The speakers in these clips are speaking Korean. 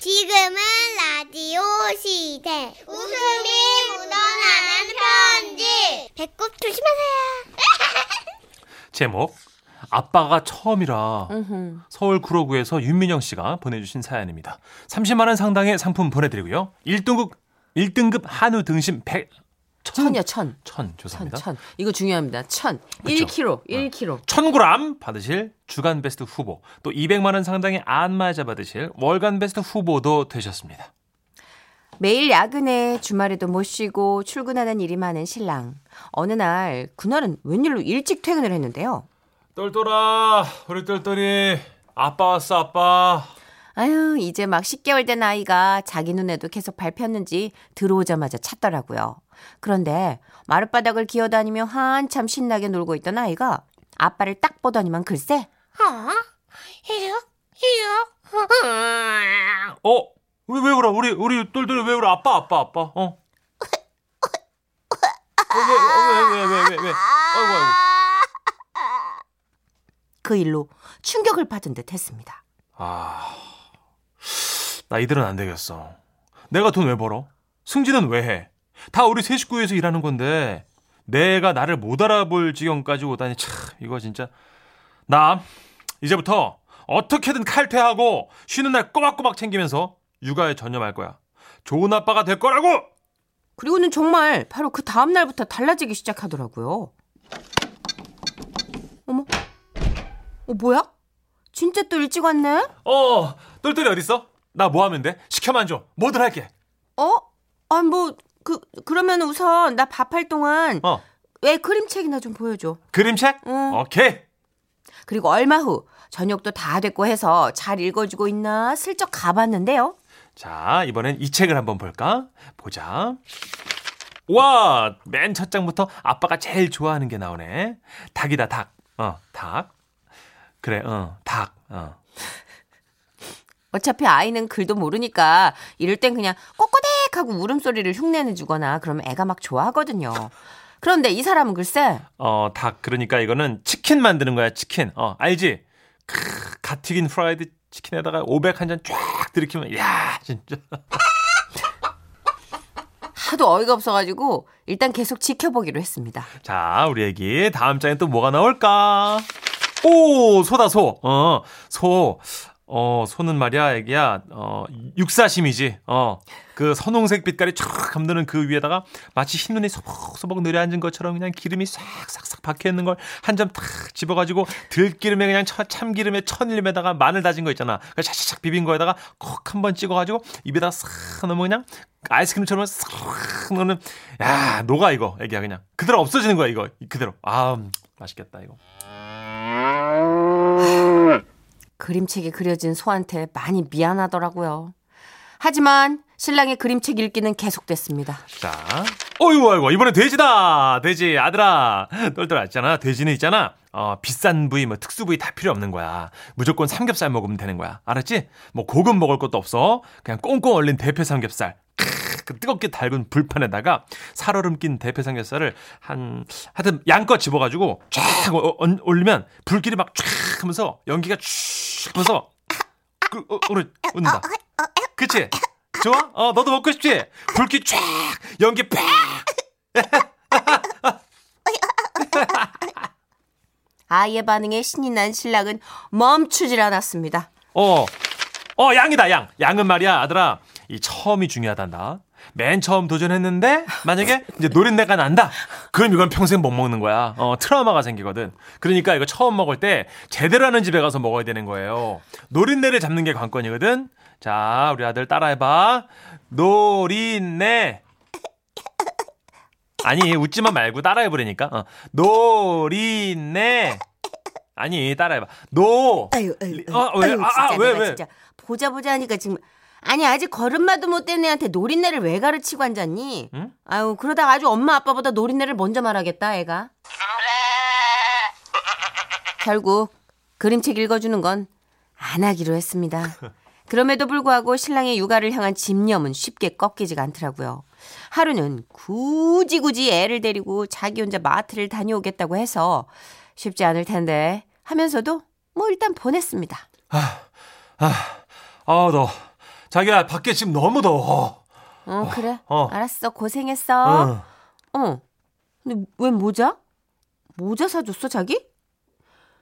지금은 라디오 시대. 웃음이 묻어나는 편지. 배꼽 조심하세요. 제목 아빠가 처음이라. 서울 구로구에서 윤민영 씨가 보내주신 사연입니다. 30만 원 상당의 상품 보내드리고요. 1등급 1등급 한우 등심 100 천이요, 천. 천 천, 죄송합니다. 천. 이거 중요합니다. 천. 그쵸? 1kg, 1kg. 1000g 받으실 주간 베스트 후보, 또 200만 원 상당의 안마자 받으실 월간 베스트 후보도 되셨습니다. 매일 야근에 주말에도 못 쉬고 출근하는 일이 많은 신랑. 어느 날, 그날은 웬일로 일찍 퇴근을 했는데요. 똘똘아, 우리 똘똘이 아빠 왔어, 아빠. 아유, 이제 막 10개월 된 아이가 자기 눈에도 계속 밟혔는지 들어오자마자 찾더라고요. 그런데 마룻바닥을 기어다니며 한참 신나게 놀고 있던 아이가 아빠를 딱 보더니만 글쎄 어? 이요? 이요? 어? 왜, 왜 울어? 우리, 우리 똘똘이 왜 울어? 아빠, 아빠, 아빠. 어? 어, 왜, 어, 왜, 왜, 왜, 왜, 왜? 아이고, 아이고. 그 일로 충격을 받은 듯 했습니다. 아, 나 이대로는 안 되겠어. 내가 돈 왜 벌어? 승진은 왜 해? 다 우리 세 식구에서 일하는 건데 내가 나를 못 알아볼 지경까지 오다니 참 이거 진짜 나 이제부터 어떻게든 칼퇴하고 쉬는 날 꼬박꼬박 챙기면서 육아에 전념할 거야. 좋은 아빠가 될 거라고. 그리고는 정말 바로 그 다음 날부터 달라지기 시작하더라고요. 어머, 어 뭐야? 진짜 또 일찍 왔네? 어, 똘똘이 어디 있어? 나 뭐 하면 돼? 시켜만 줘. 뭐든 할게. 어? 아, 뭐, 그, 그러면 우선 나 밥할 동안 어, 왜 그림책이나 좀 보여줘. 그림책? 응. 오케이. 그리고 얼마 후 저녁도 다 됐고 해서 잘 읽어주고 있나 슬쩍 가봤는데요. 자, 이번엔 이 책을 한번 볼까? 보자. 와, 맨 첫 장부터 아빠가 제일 좋아하는 게 나오네. 닭이다, 닭. 어, 닭. 그래, 어, 닭. 어. 어차피 아이는 글도 모르니까 이럴 땐 그냥 꼬꼬 댁 하고 울음소리를 흉내내 주거나 그러면 애가 막 좋아하거든요. 그런데 이 사람은 글쎄 어, 닭. 그러니까 이거는 치킨 만드는 거야, 치킨. 어, 알지? 크, 갓 튀긴 프라이드 치킨에다가 500 한 잔 쫙 들이키면, 야 진짜. 하도 어이가 없어가지고 일단 계속 지켜보기로 했습니다. 자, 우리 애기 다음 장에 또 뭐가 나올까? 오, 소다 소. 어, 소. 어, 소는 말이야, 애기야. 어, 육사심이지. 어. 그 선홍색 빛깔이 쫙 감도는 그 위에다가 마치 흰 눈이 소복소복 내려앉은 것처럼 그냥 기름이 싹싹싹 박혀 있는 걸 한 점 탁 집어가지고 들기름에 그냥 처- 참기름에 천일림에다가 마늘 다진 거 있잖아. 그 샤샤샥 비빈 거에다가 콕 한 번 찍어가지고 입에다가 싹 넣으면 그냥 아이스크림처럼 싹 넣는 야 녹아 이거 애기야 그냥 그대로 없어지는 거야 이거 그대로 아 음, 맛있겠다 이거 그림책에 그려진 소한테 많이 미안하더라고요. 하지만 신랑의 그림책 읽기는 계속됐습니다. 자 어이구 어이구 이번엔 돼지다. 돼지 아들아. 똘똘 있잖아. 돼지는 있잖아. 어 비싼 부위 뭐 특수 부위 다 필요 없는 거야. 무조건 삼겹살 먹으면 되는 거야. 알았지? 뭐 고급 먹을 것도 없어. 그냥 꽁꽁 얼린 대패 삼겹살. 그 뜨겁게 달군 불판에다가 살얼음 낀 대패 삼겹살을 한 하여튼 양껏 집어가지고 쫙 어- 어- 올리면 불길이 막 쫙 하면서 연기가 쭉 하면서 그, 어, 오래 온다 그치 좋아 어 너도 먹고 싶지 불길 쫙 연기 팍 아이의 반응에 신이 난 신랑은 멈추질 않았습니다. 어, 어, 양이다, 양. 양은 말이야, 아들아. 이 처음이 중요하단다. 맨 처음 도전했는데, 만약에 이제 노린내가 난다. 그럼 이건 평생 못 먹는 거야. 어, 트라우마가 생기거든. 그러니까 이거 처음 먹을 때 제대로 하는 집에 가서 먹어야 되는 거예요. 노린내를 잡는 게 관건이거든. 자, 우리 아들 따라해봐. 노린내. 아니, 웃지만 말고 따라해보라니까. 어. 노린내. 아니, 따라해봐. 노. 아유, 아유, 리- 어, 왜? 아유, 아, 아, 왜, 왜? 진짜 보자 보자 하니까 지금 아니 아직 걸음마도 못된 애한테 노린내를 왜 가르치고 앉았니? 응? 아유 그러다가 아주 엄마 아빠보다 노린내를 먼저 말하겠다 애가. 결국 그림책 읽어주는 건 안 하기로 했습니다. 그럼에도 불구하고 신랑의 육아를 향한 집념은 쉽게 꺾이지가 않더라고요. 하루는 굳이 굳이 애를 데리고 자기 혼자 마트를 다녀오겠다고 해서 쉽지 않을 텐데 하면서도 뭐 일단 보냈습니다. 아, 아, 너 자기야, 밖에 지금 너무 더워. 어, 그래. 어. 알았어. 고생했어. 응. 어머, 근데 웬 모자? 모자 사줬어, 자기?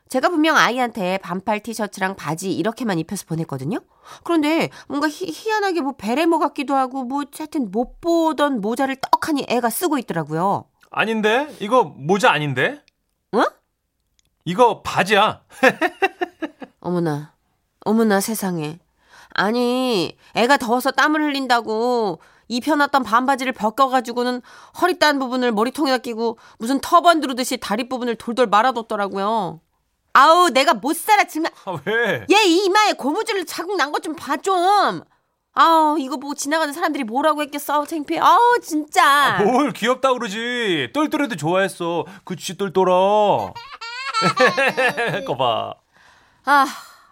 제가 분명 아이한테 반팔 티셔츠랑 바지 이렇게만 입혀서 보냈거든요? 그런데 뭔가 희, 희한하게 뭐 베레모 같기도 하고 뭐 하여튼 못 보던 모자를 떡하니 애가 쓰고 있더라고요. 아닌데? 이거 모자 아닌데? 어? 이거 바지야. 어머나, 어머나 세상에. 아니, 애가 더워서 땀을 흘린다고 입혀놨던 반바지를 벗겨가지고는 허리 딴 부분을 머리통에다 끼고 무슨 터번 두르듯이 다리 부분을 돌돌 말아뒀더라고요. 아우, 내가 못 살아, 정말. 아, 왜? 얘 이마에 고무줄 자국 난 것 좀 봐 좀. 아우 이거 보고 지나가는 사람들이 뭐라고 했겠어. 아우 창피해. 아우 진짜. 뭘 귀엽다 그러지. 똘똘해도 좋아했어. 그치, 똘똘아. 거봐. 아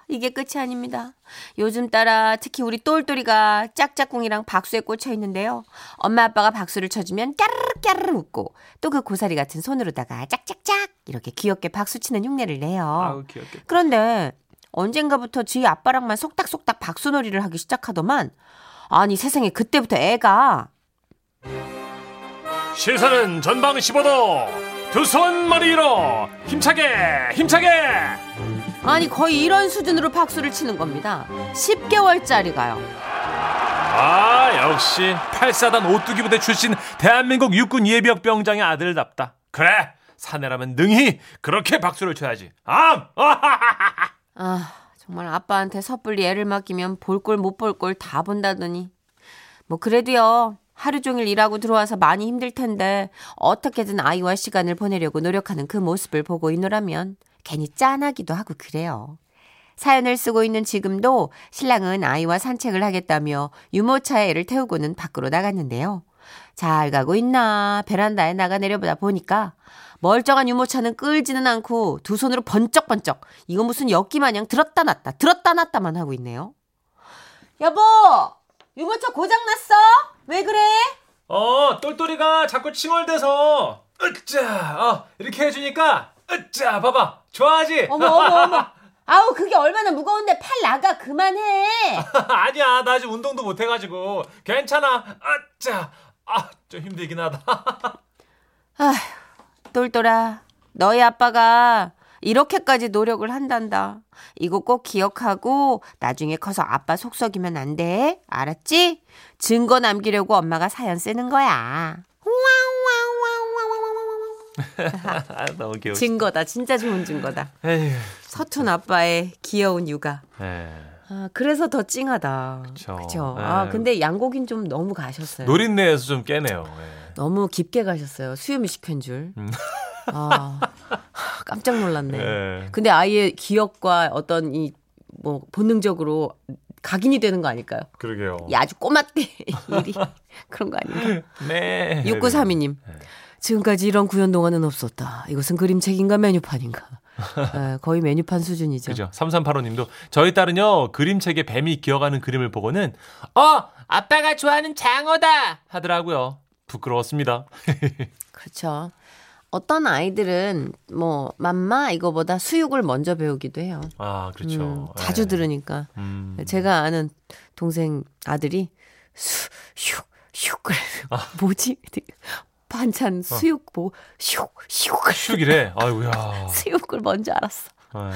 이게 끝이 아닙니다. 요즘 따라 특히 우리 똘똘이가 짝짝꿍이랑 박수에 꽂혀 있는데요. 엄마 아빠가 박수를 쳐주면 까르르 까르르 웃고 또 그 고사리 같은 손으로다가 짝짝짝 이렇게 귀엽게 박수 치는 흉내를 내요. 아우. 그런데 언젠가부터 지 아빠랑만 속닥속닥 박수놀이를 하기 시작하더만 아니 세상에 그때부터 애가 시선은 전방 15도. 두 손 머리 위로. 힘차게, 힘차게. 아니 거의 이런 수준으로 박수를 치는 겁니다. 10개월짜리가요. 아, 역시 8사단 오뚜기 부대 출신 대한민국 육군 예비역 병장의 아들답다. 그래, 사내라면 능히 그렇게 박수를 쳐야지. 암! 아 정말 아빠한테 섣불리 애를 맡기면 볼 꼴 못 볼 꼴 다 본다더니 뭐 그래도요 하루 종일 일하고 들어와서 많이 힘들 텐데 어떻게든 아이와 시간을 보내려고 노력하는 그 모습을 보고 있노라면 괜히 짠하기도 하고 그래요. 사연을 쓰고 있는 지금도 신랑은 아이와 산책을 하겠다며 유모차에 애를 태우고는 밖으로 나갔는데요. 잘 가고 있나 베란다에 나가 내려보다 보니까 멀쩡한 유모차는 끌지는 않고 두 손으로 번쩍번쩍 이거 무슨 엽기 마냥 들었다 놨다 들었다 놨다만 하고 있네요. 여보 유모차 고장났어? 왜 그래? 어, 똘똘이가 자꾸 칭얼대서, 으짜, 어, 이렇게 해주니까, 으짜, 봐봐. 좋아하지? 어머 어머 어머 아우 그게 얼마나 무거운데 팔 나가 그만해 아니야, 나 아직 운동도 못 해가지고. 괜찮아. 으짜, 아, 좀 힘들긴 하다. 아휴 똘똘아 너희 아빠가 이렇게까지 노력을 한단다 이거 꼭 기억하고 나중에 커서 아빠 속썩이면 안 돼 알았지? 증거 남기려고 엄마가 사연 쓰는 거야 아, 너무 귀여워. 증거다 진짜 좋은 증거다 에휴. 서툰 아빠의 귀여운 육아 예. 아, 그래서 더 찡하다. 그쵸. 그쵸. 네. 아, 근데 양고긴 좀 너무 가셨어요. 노린내에서 좀 깨네요. 예. 너무 깊게 가셨어요. 수염이 식힌 줄. 음. 아, 깜짝 놀랐네. 예. 근데 아이의 기억과 어떤 이, 뭐, 본능적으로 각인이 되는 거 아닐까요? 그러게요. 야, 아주 꼬맣대, 일이. 그런 거 아닌가? 네. 6932님. 지금까지 이런 구현 동화는 없었다. 이것은 그림책인가 메뉴판인가? 예, 거의 메뉴판 수준이죠. 그죠. 3385님도 저희 딸은요 그림책에 뱀이 기어가는 그림을 보고는 어 아빠가 좋아하는 장어다 하더라고요. 부끄러웠습니다. 그렇죠. 어떤 아이들은 뭐 맘마 이거보다 수육을 먼저 배우기도 해요. 아 그렇죠. 음, 예. 자주 들으니까. 음. 제가 아는 동생 아들이 수육 슉을 뭐지? 반찬 수육 뭐 슉, 슉을 슉이래. 아이고야. 수육을 먼저 알았어. 예.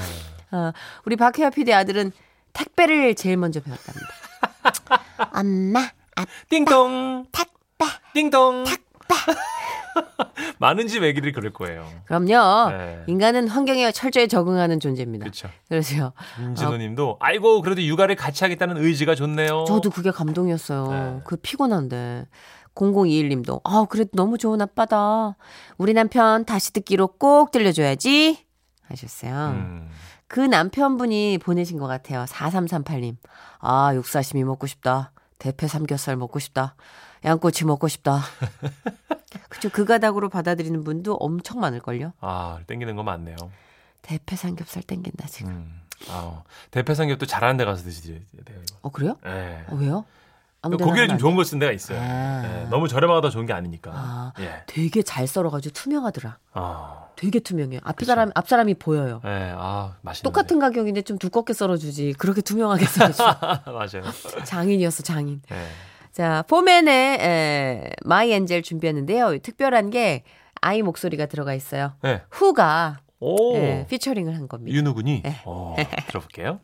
아, 우리 박혜아 PD 아들은 택배를 제일 먼저 배웠답니다. 엄마, 띵동 택배. 띵동 많은 집 애기들이 그럴 거예요. 그럼요. 네. 인간은 환경에 철저히 적응하는 존재입니다. 그렇죠. 그래서요. 김진호님도 아이고 그래도 육아를 같이 하겠다는 의지가 좋네요. 저도 그게 감동이었어요. 네. 그 피곤한데. 0021님도, 아, 그래도 너무 좋은 아빠다. 우리 남편 다시 듣기로 꼭 들려줘야지. 하셨어요. 음. 그 남편분이 보내신 것 같아요. 4338님. 아, 육사심이 먹고 싶다. 대패 삼겹살 먹고 싶다. 양꼬치 먹고 싶다. 그쵸. 그 가닥으로 받아들이는 분도 엄청 많을걸요. 아 땡기는 거 많네요. 대패 삼겹살 땡긴다, 지금. 음. 아 대패 삼겹도 잘하는 데 가서. 이거. 어, 그래요? 예. 어, 왜요? 고기를 좀안 좋은 걸쓴 데가 있어요. 아. 예, 너무 저렴하다 좋은 게 아니니까. 아. 예. 되게 잘 썰어가지고 투명하더라. 아, 되게 투명해요. 앞. 사람 앞 사람이 보여요. 예, 아, 맛있는. 똑같은 가격인데 좀 두껍게 썰어주지. 그렇게 투명하게 썰어줘. 맞아요. 장인이었어 장인. 예. 자 포맨의 에, My Angel 준비했는데요. 특별한 게 아이 목소리가 들어가 있어요. 예. 후가 오. 예, 피처링을 한 겁니다. 윤우군이. 네. 어, 들어볼게요.